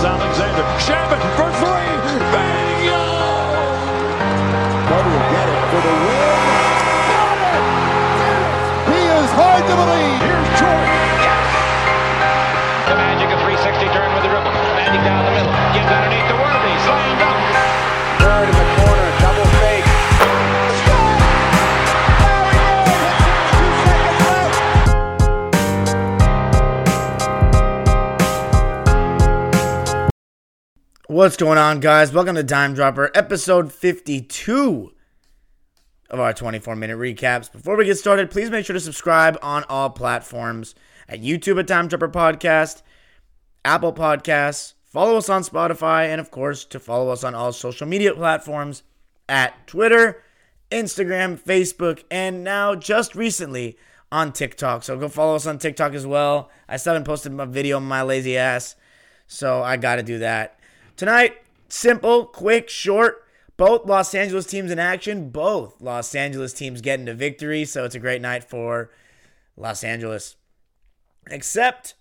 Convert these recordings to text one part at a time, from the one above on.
is What's going on, guys? Welcome to Dime Dropper, episode 52 of our 24 minute recaps. Before we get started, please make sure to subscribe on all platforms at YouTube at Dime Dropper Podcast, Apple Podcasts, follow us on Spotify, and of course, to follow us on all social media platforms at Twitter, Instagram, Facebook, and now just recently on TikTok. So go follow us on TikTok as well. I still haven't posted my video on my lazy ass, so I got to do that. Tonight, simple, quick, short. Both Los Angeles teams in action. Both Los Angeles teams getting to victory. So it's a great night for Los Angeles. Except,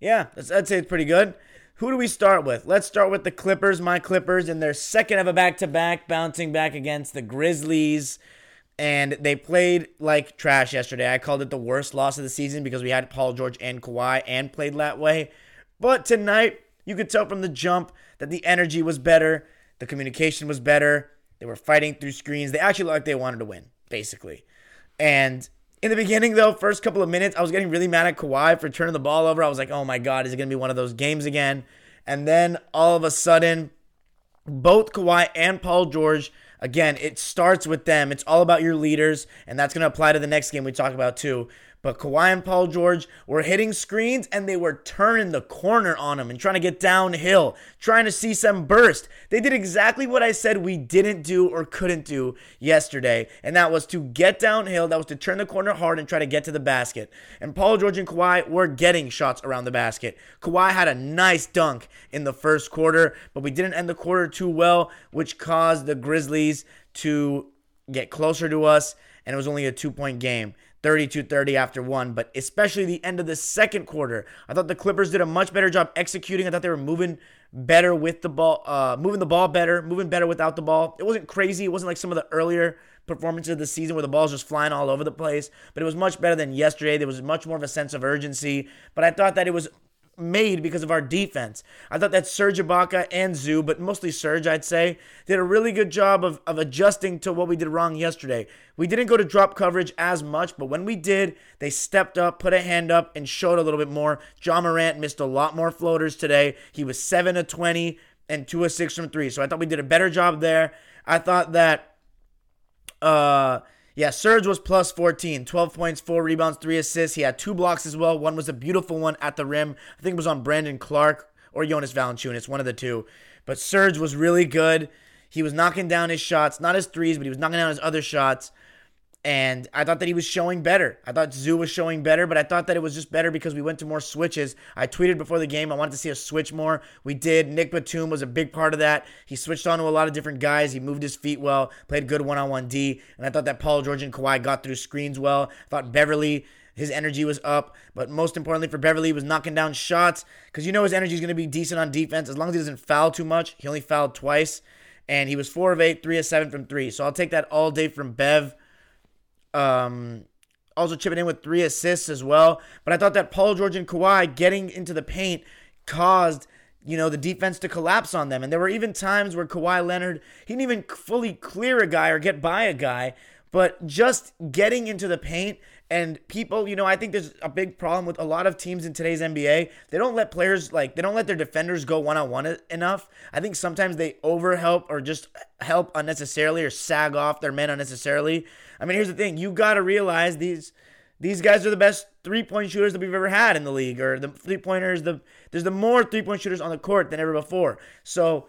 yeah, I'd say it's pretty good. Who do we start with? Let's start with the Clippers, my Clippers, in their second of a back to back, bouncing back against the Grizzlies. And they played like trash yesterday. I called it the worst loss of the season because we had Paul George and Kawhi and played that way. But tonight, you could tell from the jump that the energy was better, the communication was better. They were fighting through screens. They actually looked like they wanted to win, basically. And in the beginning, though, first couple of minutes, I was getting really mad at Kawhi for turning the ball over. I was like, oh my God, is it going to be one of those games again? And then all of a sudden, both Kawhi and Paul George, again, it starts with them. It's all about your leaders, and that's going to apply to the next game we talk about too. But Kawhi and Paul George were hitting screens and they were turning the corner on him and trying to get downhill, trying to see some burst. They did exactly what I said we didn't do or couldn't do yesterday, and that was to get downhill, that was to turn the corner hard and try to get to the basket. And Paul George and Kawhi were getting shots around the basket. Kawhi had a nice dunk in the first quarter, but we didn't end the quarter too well, which caused the Grizzlies to get closer to us, and it was only a two point game. 32 30 after one, but especially the end of the second quarter. I thought the Clippers did a much better job executing. I thought they were moving better with the ball, uh, moving the ball better, moving better without the ball. It wasn't crazy. It wasn't like some of the earlier performances of the season where the ball's just flying all over the place, but it was much better than yesterday. There was much more of a sense of urgency, but I thought that it was made because of our defense. I thought that Serge Ibaka and Zoo, but mostly Serge, I'd say, did a really good job of, of adjusting to what we did wrong yesterday. We didn't go to drop coverage as much, but when we did, they stepped up, put a hand up, and showed a little bit more. Ja Morant missed a lot more floaters today. He was 7 of 20 and 2 of 6 from 3. So I thought we did a better job there. I thought that uh yeah, Serge was plus 14, 12 points, 4 rebounds, 3 assists. He had two blocks as well. One was a beautiful one at the rim. I think it was on Brandon Clarke or Jonas Valanciunas, one of the two. But Serge was really good. He was knocking down his shots, not his threes, but he was knocking down his other shots. And I thought that he was showing better. I thought Zoo was showing better, but I thought that it was just better because we went to more switches. I tweeted before the game I wanted to see us switch more. We did. Nick Batum was a big part of that. He switched on to a lot of different guys. He moved his feet well, played good one on one D. And I thought that Paul George and Kawhi got through screens well. I thought Beverley his energy was up, but most importantly for Beverley, was knocking down shots because you know his energy is going to be decent on defense as long as he doesn't foul too much. He only fouled twice, and he was four of eight, three of seven from three. So I'll take that all day from Bev. Um, also chipping in with three assists as well. But I thought that Paul George and Kawhi getting into the paint caused you know the defense to collapse on them. And there were even times where Kawhi Leonard he didn't even fully clear a guy or get by a guy, but just getting into the paint and people, you know, I think there's a big problem with a lot of teams in today's NBA. They don't let players like they don't let their defenders go one on one enough. I think sometimes they overhelp or just help unnecessarily or sag off their men unnecessarily. I mean, here's the thing: you got to realize these these guys are the best three point shooters that we've ever had in the league, or the three pointers. The there's the more three point shooters on the court than ever before. So,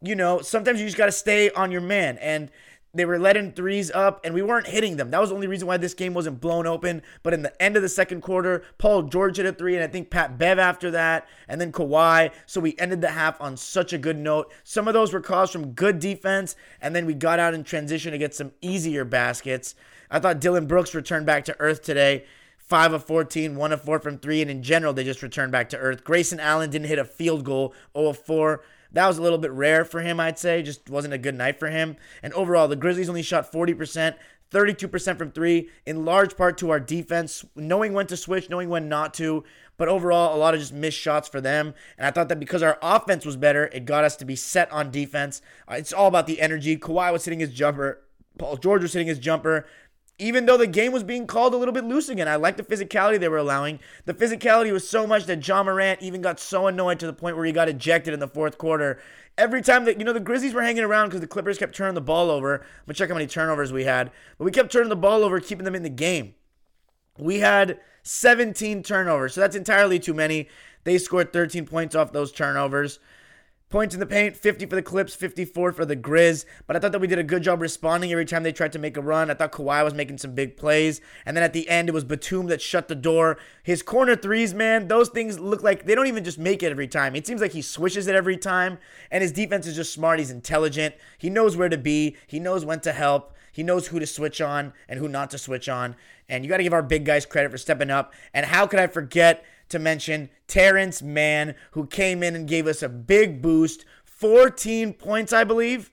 you know, sometimes you just got to stay on your man and they were letting threes up and we weren't hitting them. That was the only reason why this game wasn't blown open. But in the end of the second quarter, Paul George hit a three, and I think Pat Bev after that, and then Kawhi. So we ended the half on such a good note. Some of those were caused from good defense, and then we got out in transition to get some easier baskets. I thought Dillon Brooks returned back to earth today. 5 of 14, 1 of 4 from 3, and in general, they just returned back to earth. Grayson Allen didn't hit a field goal, 0 of 4. That was a little bit rare for him, I'd say. Just wasn't a good night for him. And overall, the Grizzlies only shot 40%, 32% from three, in large part to our defense, knowing when to switch, knowing when not to. But overall, a lot of just missed shots for them. And I thought that because our offense was better, it got us to be set on defense. Uh, it's all about the energy. Kawhi was hitting his jumper. Paul George was hitting his jumper even though the game was being called a little bit loose again. I like the physicality they were allowing. The physicality was so much that Ja Morant even got so annoyed to the point where he got ejected in the fourth quarter. Every time that, you know, the Grizzlies were hanging around because the Clippers kept turning the ball over. I'm going to check how many turnovers we had. But we kept turning the ball over, keeping them in the game. We had 17 turnovers, so that's entirely too many. They scored 13 points off those turnovers. Points in the paint, 50 for the Clips, 54 for the Grizz. But I thought that we did a good job responding every time they tried to make a run. I thought Kawhi was making some big plays. And then at the end, it was Batum that shut the door. His corner threes, man, those things look like they don't even just make it every time. It seems like he swishes it every time. And his defense is just smart. He's intelligent. He knows where to be, he knows when to help. He knows who to switch on and who not to switch on. And you got to give our big guys credit for stepping up. And how could I forget to mention Terrence Mann, who came in and gave us a big boost 14 points, I believe.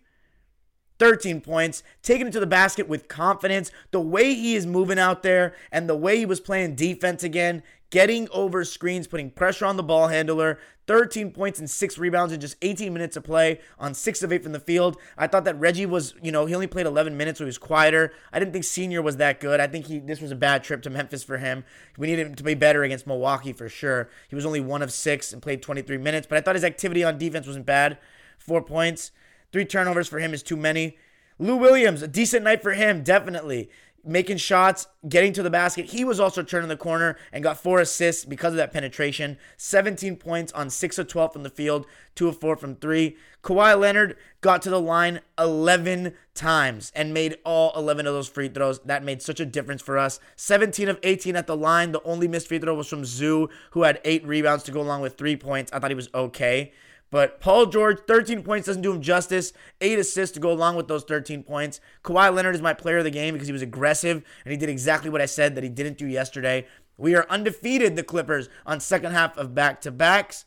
13 points, taking it to the basket with confidence. The way he is moving out there and the way he was playing defense again, getting over screens, putting pressure on the ball handler. 13 points and six rebounds in just 18 minutes of play on six of eight from the field. I thought that Reggie was, you know, he only played 11 minutes, so he was quieter. I didn't think Senior was that good. I think he this was a bad trip to Memphis for him. We needed him to be better against Milwaukee for sure. He was only one of six and played 23 minutes, but I thought his activity on defense wasn't bad. Four points. Three turnovers for him is too many. Lou Williams, a decent night for him, definitely. Making shots, getting to the basket. He was also turning the corner and got four assists because of that penetration. 17 points on 6 of 12 from the field, 2 of 4 from 3. Kawhi Leonard got to the line 11 times and made all 11 of those free throws. That made such a difference for us. 17 of 18 at the line. The only missed free throw was from Zoo, who had 8 rebounds to go along with 3 points. I thought he was okay. But Paul George, 13 points doesn't do him justice. Eight assists to go along with those 13 points. Kawhi Leonard is my player of the game because he was aggressive and he did exactly what I said that he didn't do yesterday. We are undefeated, the Clippers, on second half of back to backs.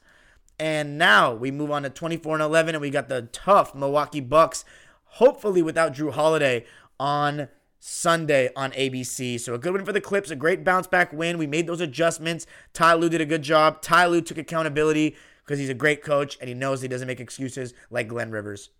And now we move on to 24 and 11, and we got the tough Milwaukee Bucks, hopefully without Jrue Holiday on Sunday on ABC. So a good win for the Clips, a great bounce back win. We made those adjustments. Ty Lue did a good job. Ty Lue took accountability because he's a great coach and he knows he doesn't make excuses like Glenn Rivers.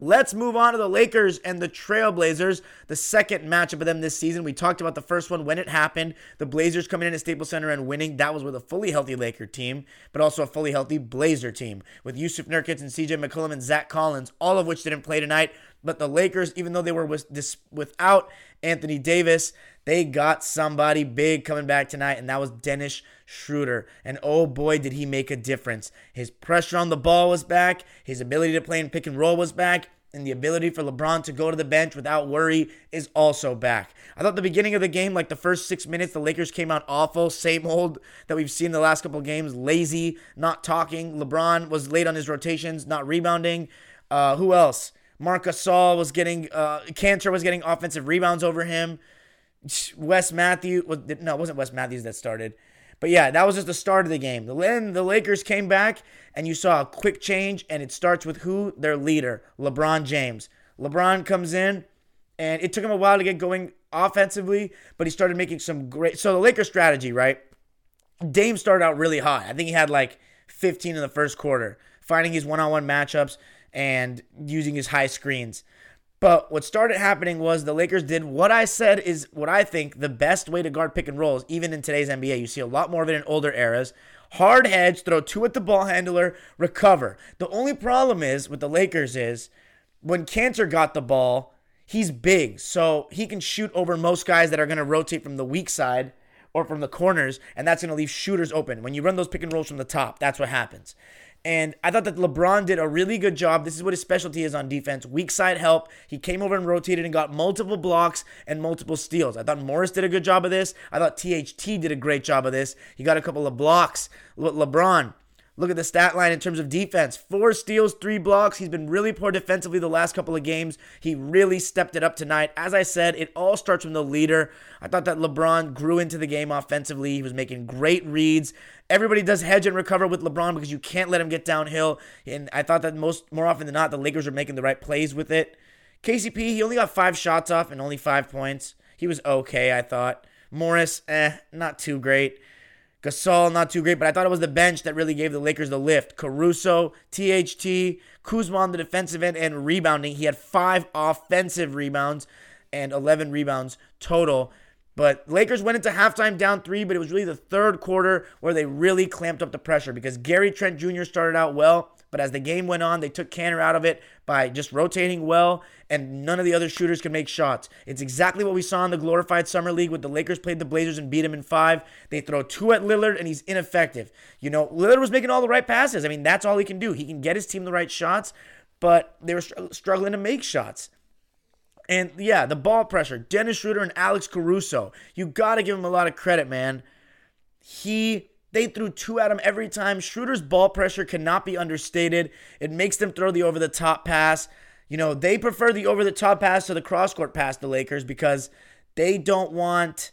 Let's move on to the Lakers and the Trailblazers, the second matchup of them this season. We talked about the first one when it happened. The Blazers coming in at Staples Center and winning. That was with a fully healthy Laker team, but also a fully healthy Blazer team with Jusuf Nurkic and CJ McCollum and Zach Collins, all of which didn't play tonight. But the Lakers, even though they were with this, without Anthony Davis, they got somebody big coming back tonight, and that was Dennis Schroeder. And oh boy, did he make a difference. His pressure on the ball was back, his ability to play in pick and roll was back, and the ability for LeBron to go to the bench without worry is also back. I thought the beginning of the game, like the first six minutes, the Lakers came out awful, same old that we've seen the last couple games, lazy, not talking. LeBron was late on his rotations, not rebounding. Uh, who else? Marc Gasol was getting, uh, Kanter was getting offensive rebounds over him. Wes Matthews, was, no, it wasn't Wes Matthews that started. But yeah, that was just the start of the game. Then the Lakers came back, and you saw a quick change, and it starts with who? Their leader, LeBron James. LeBron comes in, and it took him a while to get going offensively, but he started making some great. So the Lakers strategy, right? Dame started out really hot. I think he had like 15 in the first quarter, finding his one-on-one matchups and using his high screens. But what started happening was the Lakers did what I said is what I think the best way to guard pick and rolls, even in today's NBA. You see a lot more of it in older eras. Hard hedge, throw two at the ball handler, recover. The only problem is with the Lakers is when Kanter got the ball, he's big, so he can shoot over most guys that are going to rotate from the weak side or from the corners, and that's going to leave shooters open. When you run those pick and rolls from the top, that's what happens. And I thought that LeBron did a really good job. This is what his specialty is on defense weak side help. He came over and rotated and got multiple blocks and multiple steals. I thought Morris did a good job of this. I thought THT did a great job of this. He got a couple of blocks. Le- LeBron, Look at the stat line in terms of defense. Four steals, three blocks. He's been really poor defensively the last couple of games. He really stepped it up tonight. As I said, it all starts from the leader. I thought that LeBron grew into the game offensively. He was making great reads. Everybody does hedge and recover with LeBron because you can't let him get downhill. And I thought that most more often than not, the Lakers are making the right plays with it. KCP, he only got five shots off and only five points. He was okay, I thought. Morris, eh, not too great. Gasol, not too great, but I thought it was the bench that really gave the Lakers the lift. Caruso, THT, Kuzma on the defensive end, and rebounding. He had five offensive rebounds and 11 rebounds total. But Lakers went into halftime down three, but it was really the third quarter where they really clamped up the pressure because Gary Trent Jr. started out well. But as the game went on, they took Kanter out of it by just rotating well, and none of the other shooters could make shots. It's exactly what we saw in the glorified Summer League when the Lakers played the Blazers and beat them in five. They throw two at Lillard, and he's ineffective. You know, Lillard was making all the right passes. I mean, that's all he can do. He can get his team the right shots, but they were struggling to make shots. And yeah, the ball pressure. Dennis Schroeder and Alex Caruso. You got to give him a lot of credit, man. He they threw two at him every time. Schroeder's ball pressure cannot be understated. It makes them throw the over the top pass. You know, they prefer the over the top pass to the cross court pass, the Lakers, because they don't want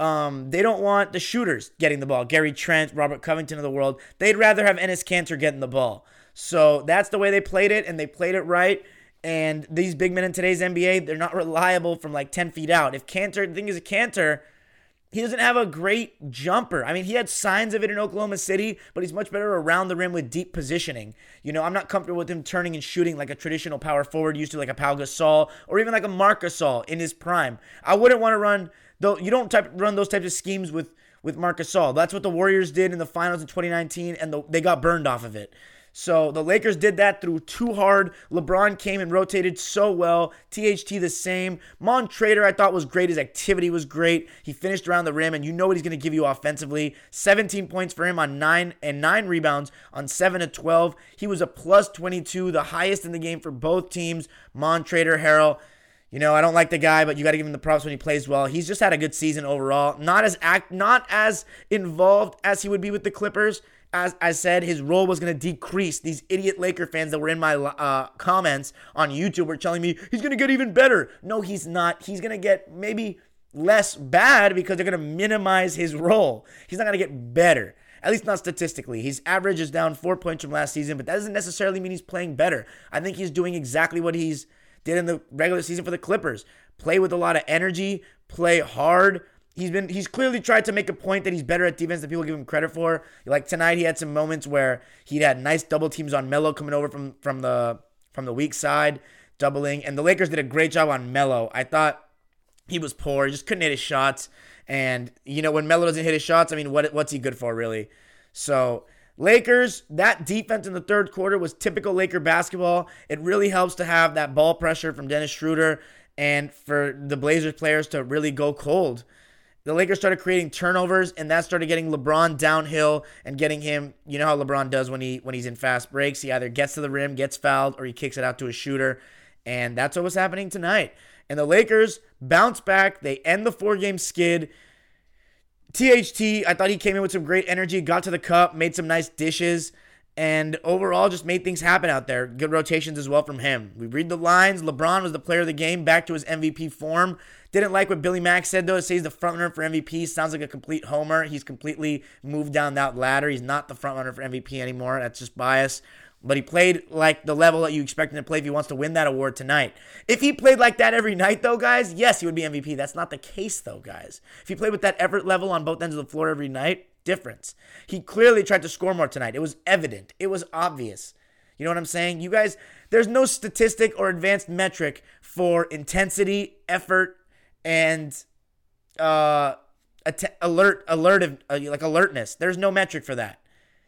um, they don't want the shooters getting the ball. Gary Trent, Robert Covington of the world. They'd rather have Enes Kanter getting the ball. So that's the way they played it, and they played it right. And these big men in today's NBA, they're not reliable from like 10 feet out. If Kanter, the thing is, a Kanter, he doesn't have a great jumper. I mean, he had signs of it in Oklahoma City, but he's much better around the rim with deep positioning. You know, I'm not comfortable with him turning and shooting like a traditional power forward used to, like a Pau Gasol or even like a Marc Gasol in his prime. I wouldn't want to run though. You don't type, run those types of schemes with with Marc Gasol. That's what the Warriors did in the finals in 2019, and the, they got burned off of it. So the Lakers did that through too hard. LeBron came and rotated so well. THT the same. Montrezl I thought was great. His activity was great. He finished around the rim, and you know what he's going to give you offensively. 17 points for him on nine and nine rebounds on seven to 12. He was a plus 22, the highest in the game for both teams. Montrezl Harrell. You know, I don't like the guy, but you got to give him the props when he plays well. He's just had a good season overall. Not as act, not as involved as he would be with the Clippers as I said, his role was going to decrease. These idiot Laker fans that were in my uh, comments on YouTube were telling me he's going to get even better. No, he's not. He's going to get maybe less bad because they're going to minimize his role. He's not going to get better. At least not statistically. His average is down four points from last season, but that doesn't necessarily mean he's playing better. I think he's doing exactly what he's did in the regular season for the Clippers. Play with a lot of energy, play hard, he's been he's clearly tried to make a point that he's better at defense than people give him credit for. Like tonight, he had some moments where he had nice double teams on Melo coming over from from the from the weak side, doubling, and the Lakers did a great job on Melo. I thought he was poor, he just couldn't hit his shots, and you know when Melo doesn't hit his shots, I mean, what what's he good for really? So. Lakers, that defense in the third quarter was typical Laker basketball. It really helps to have that ball pressure from Dennis Schroeder and for the Blazers players to really go cold the Lakers started creating turnovers, and that started getting LeBron downhill and getting him. You know how LeBron does when he when he's in fast breaks. He either gets to the rim, gets fouled, or he kicks it out to a shooter, and that's what was happening tonight. And the Lakers bounce back. They end the four game skid. THT, I thought he came in with some great energy, got to the cup, made some nice dishes, and overall just made things happen out there. Good rotations as well from him. We read the lines. LeBron was the player of the game, back to his MVP form. Didn't like what Billy Mack said though. It says the frontrunner for MVP sounds like a complete homer. He's completely moved down that ladder. He's not the frontrunner for MVP anymore. That's just bias. But he played like the level that you expect him to play if he wants to win that award tonight. If he played like that every night, though, guys, yes, he would be MVP. That's not the case, though, guys. If he played with that effort level on both ends of the floor every night, difference. He clearly tried to score more tonight. It was evident. It was obvious. You know what I'm saying? You guys, there's no statistic or advanced metric for intensity, effort, and uh, att- alert, alert, uh, like alertness. There's no metric for that.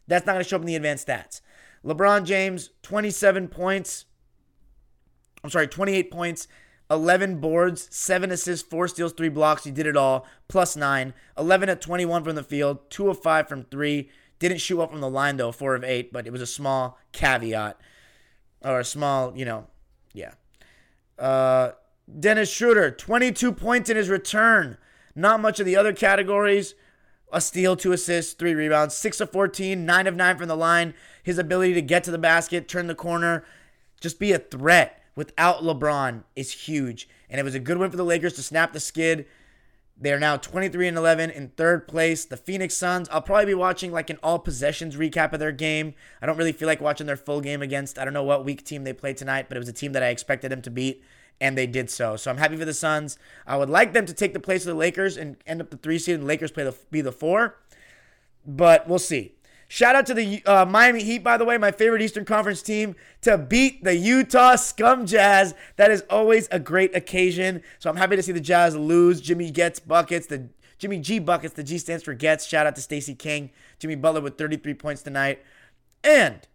That's not going to show up in the advanced stats. LeBron James, 27 points. I'm sorry, 28 points, 11 boards, 7 assists, 4 steals, 3 blocks. He did it all, plus 9. 11 at 21 from the field, 2 of 5 from 3. Didn't shoot up from the line, though, 4 of 8, but it was a small caveat. Or a small, you know, yeah. Uh, Dennis Schroeder, 22 points in his return. Not much of the other categories. a steal, two assists, three rebounds, six of 14, nine of nine from the line. His ability to get to the basket, turn the corner, just be a threat without LeBron is huge. And it was a good win for the Lakers to snap the skid. They are now 23 and 11 in third place. The Phoenix Suns, I'll probably be watching like an all possessions recap of their game. I don't really feel like watching their full game against, I don't know what weak team they played tonight, but it was a team that I expected them to beat, and they did so. So I'm happy for the Suns. I would like them to take the place of the Lakers and end up the three seed, and the Lakers play the, be the four, but we'll see. Shout out to the uh, Miami Heat, by the way, my favorite Eastern Conference team, to beat the Utah Scum Jazz. That is always a great occasion. So I'm happy to see the Jazz lose. Jimmy gets buckets. The Jimmy G buckets. The G stands for gets. Shout out to Stacey King, Jimmy Butler with 33 points tonight. And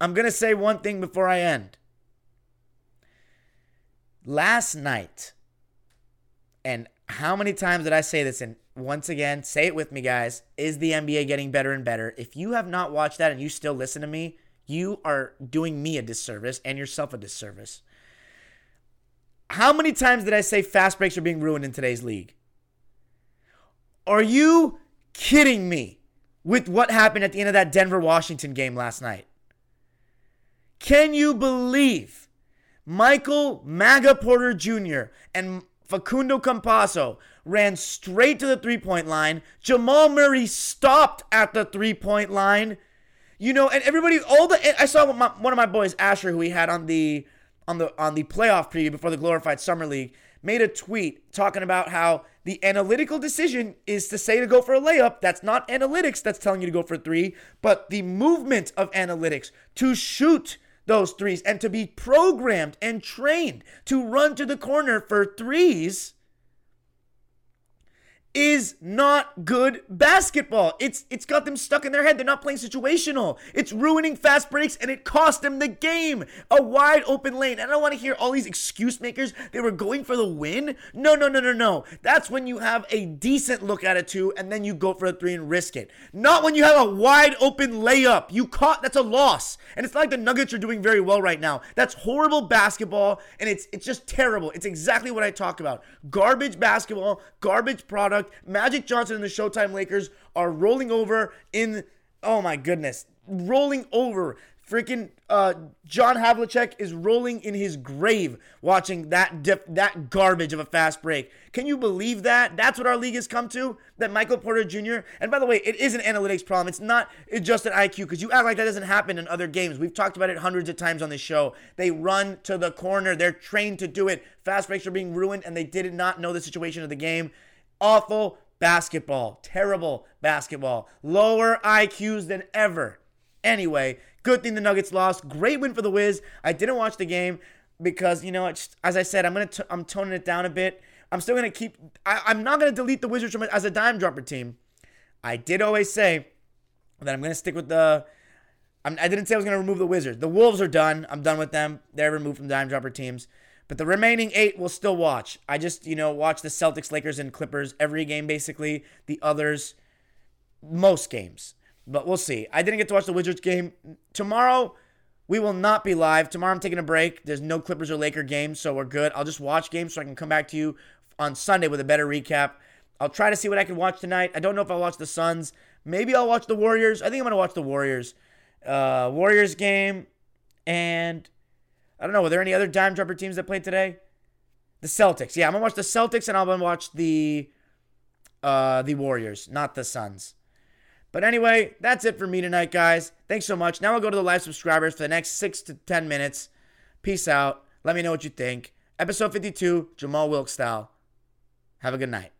I'm gonna say one thing before I end. Last night, and how many times did I say this? And once again, say it with me, guys. Is the NBA getting better and better? If you have not watched that and you still listen to me, you are doing me a disservice and yourself a disservice. How many times did I say fast breaks are being ruined in today's league? Are you kidding me with what happened at the end of that Denver Washington game last night? Can you believe Michael Maga Porter Jr. and Facundo Campazzo ran straight to the three point line. Jamal Murray stopped at the three point line. You know, and everybody, all the I saw my, one of my boys, Asher, who we had on the on the on the playoff preview before the glorified summer league, made a tweet talking about how the analytical decision is to say to go for a layup. That's not analytics that's telling you to go for three, but the movement of analytics to shoot those threes and to be programmed and trained to run to the corner for threes is not good basketball. It's it's got them stuck in their head. They're not playing situational. It's ruining fast breaks and it cost them the game. A wide open lane. And I don't want to hear all these excuse makers. They were going for the win. No, no, no, no, no. That's when you have a decent look at it too, and then you go for a three and risk it. Not when you have a wide open layup. You caught that's a loss. And it's not like the Nuggets are doing very well right now. That's horrible basketball, and it's it's just terrible. It's exactly what I talk about. Garbage basketball, garbage product. Magic Johnson and the Showtime Lakers are rolling over in, oh my goodness, rolling over. Freaking uh, John Havlicek is rolling in his grave watching that dip, that garbage of a fast break. Can you believe that? That's what our league has come to. That Michael Porter Jr. And by the way, it is an analytics problem. It's not just an IQ because you act like that doesn't happen in other games. We've talked about it hundreds of times on this show. They run to the corner. They're trained to do it. Fast breaks are being ruined, and they did not know the situation of the game. Awful basketball. Terrible basketball. Lower IQs than ever. Anyway, good thing the Nuggets lost. Great win for the Wiz. I didn't watch the game because you know, just, as I said, I'm gonna t- I'm toning it down a bit. I'm still gonna keep. I, am not gonna delete the Wizards from it as a dime dropper team. I did always say that I'm gonna stick with the. I'm, I did not say I was gonna remove the Wizards. The Wolves are done. I'm done with them. They're removed from dime dropper teams. But the remaining eight will still watch. I just, you know, watch the Celtics, Lakers, and Clippers every game, basically. The others, most games. But we'll see. I didn't get to watch the Wizards game. Tomorrow, we will not be live. Tomorrow, I'm taking a break. There's no Clippers or Laker game, so we're good. I'll just watch games so I can come back to you on Sunday with a better recap. I'll try to see what I can watch tonight. I don't know if I'll watch the Suns. Maybe I'll watch the Warriors. I think I'm going to watch the Warriors. Uh, Warriors game. And I don't know. Were there any other dime dropper teams that played today? The Celtics. Yeah, I'm gonna watch the Celtics and I'm gonna watch the uh, the Warriors, not the Suns. But anyway, that's it for me tonight, guys. Thanks so much. Now I'll go to the live subscribers for the next six to ten minutes. Peace out. Let me know what you think. Episode 52, Jamaal Wilkes style. Have a good night.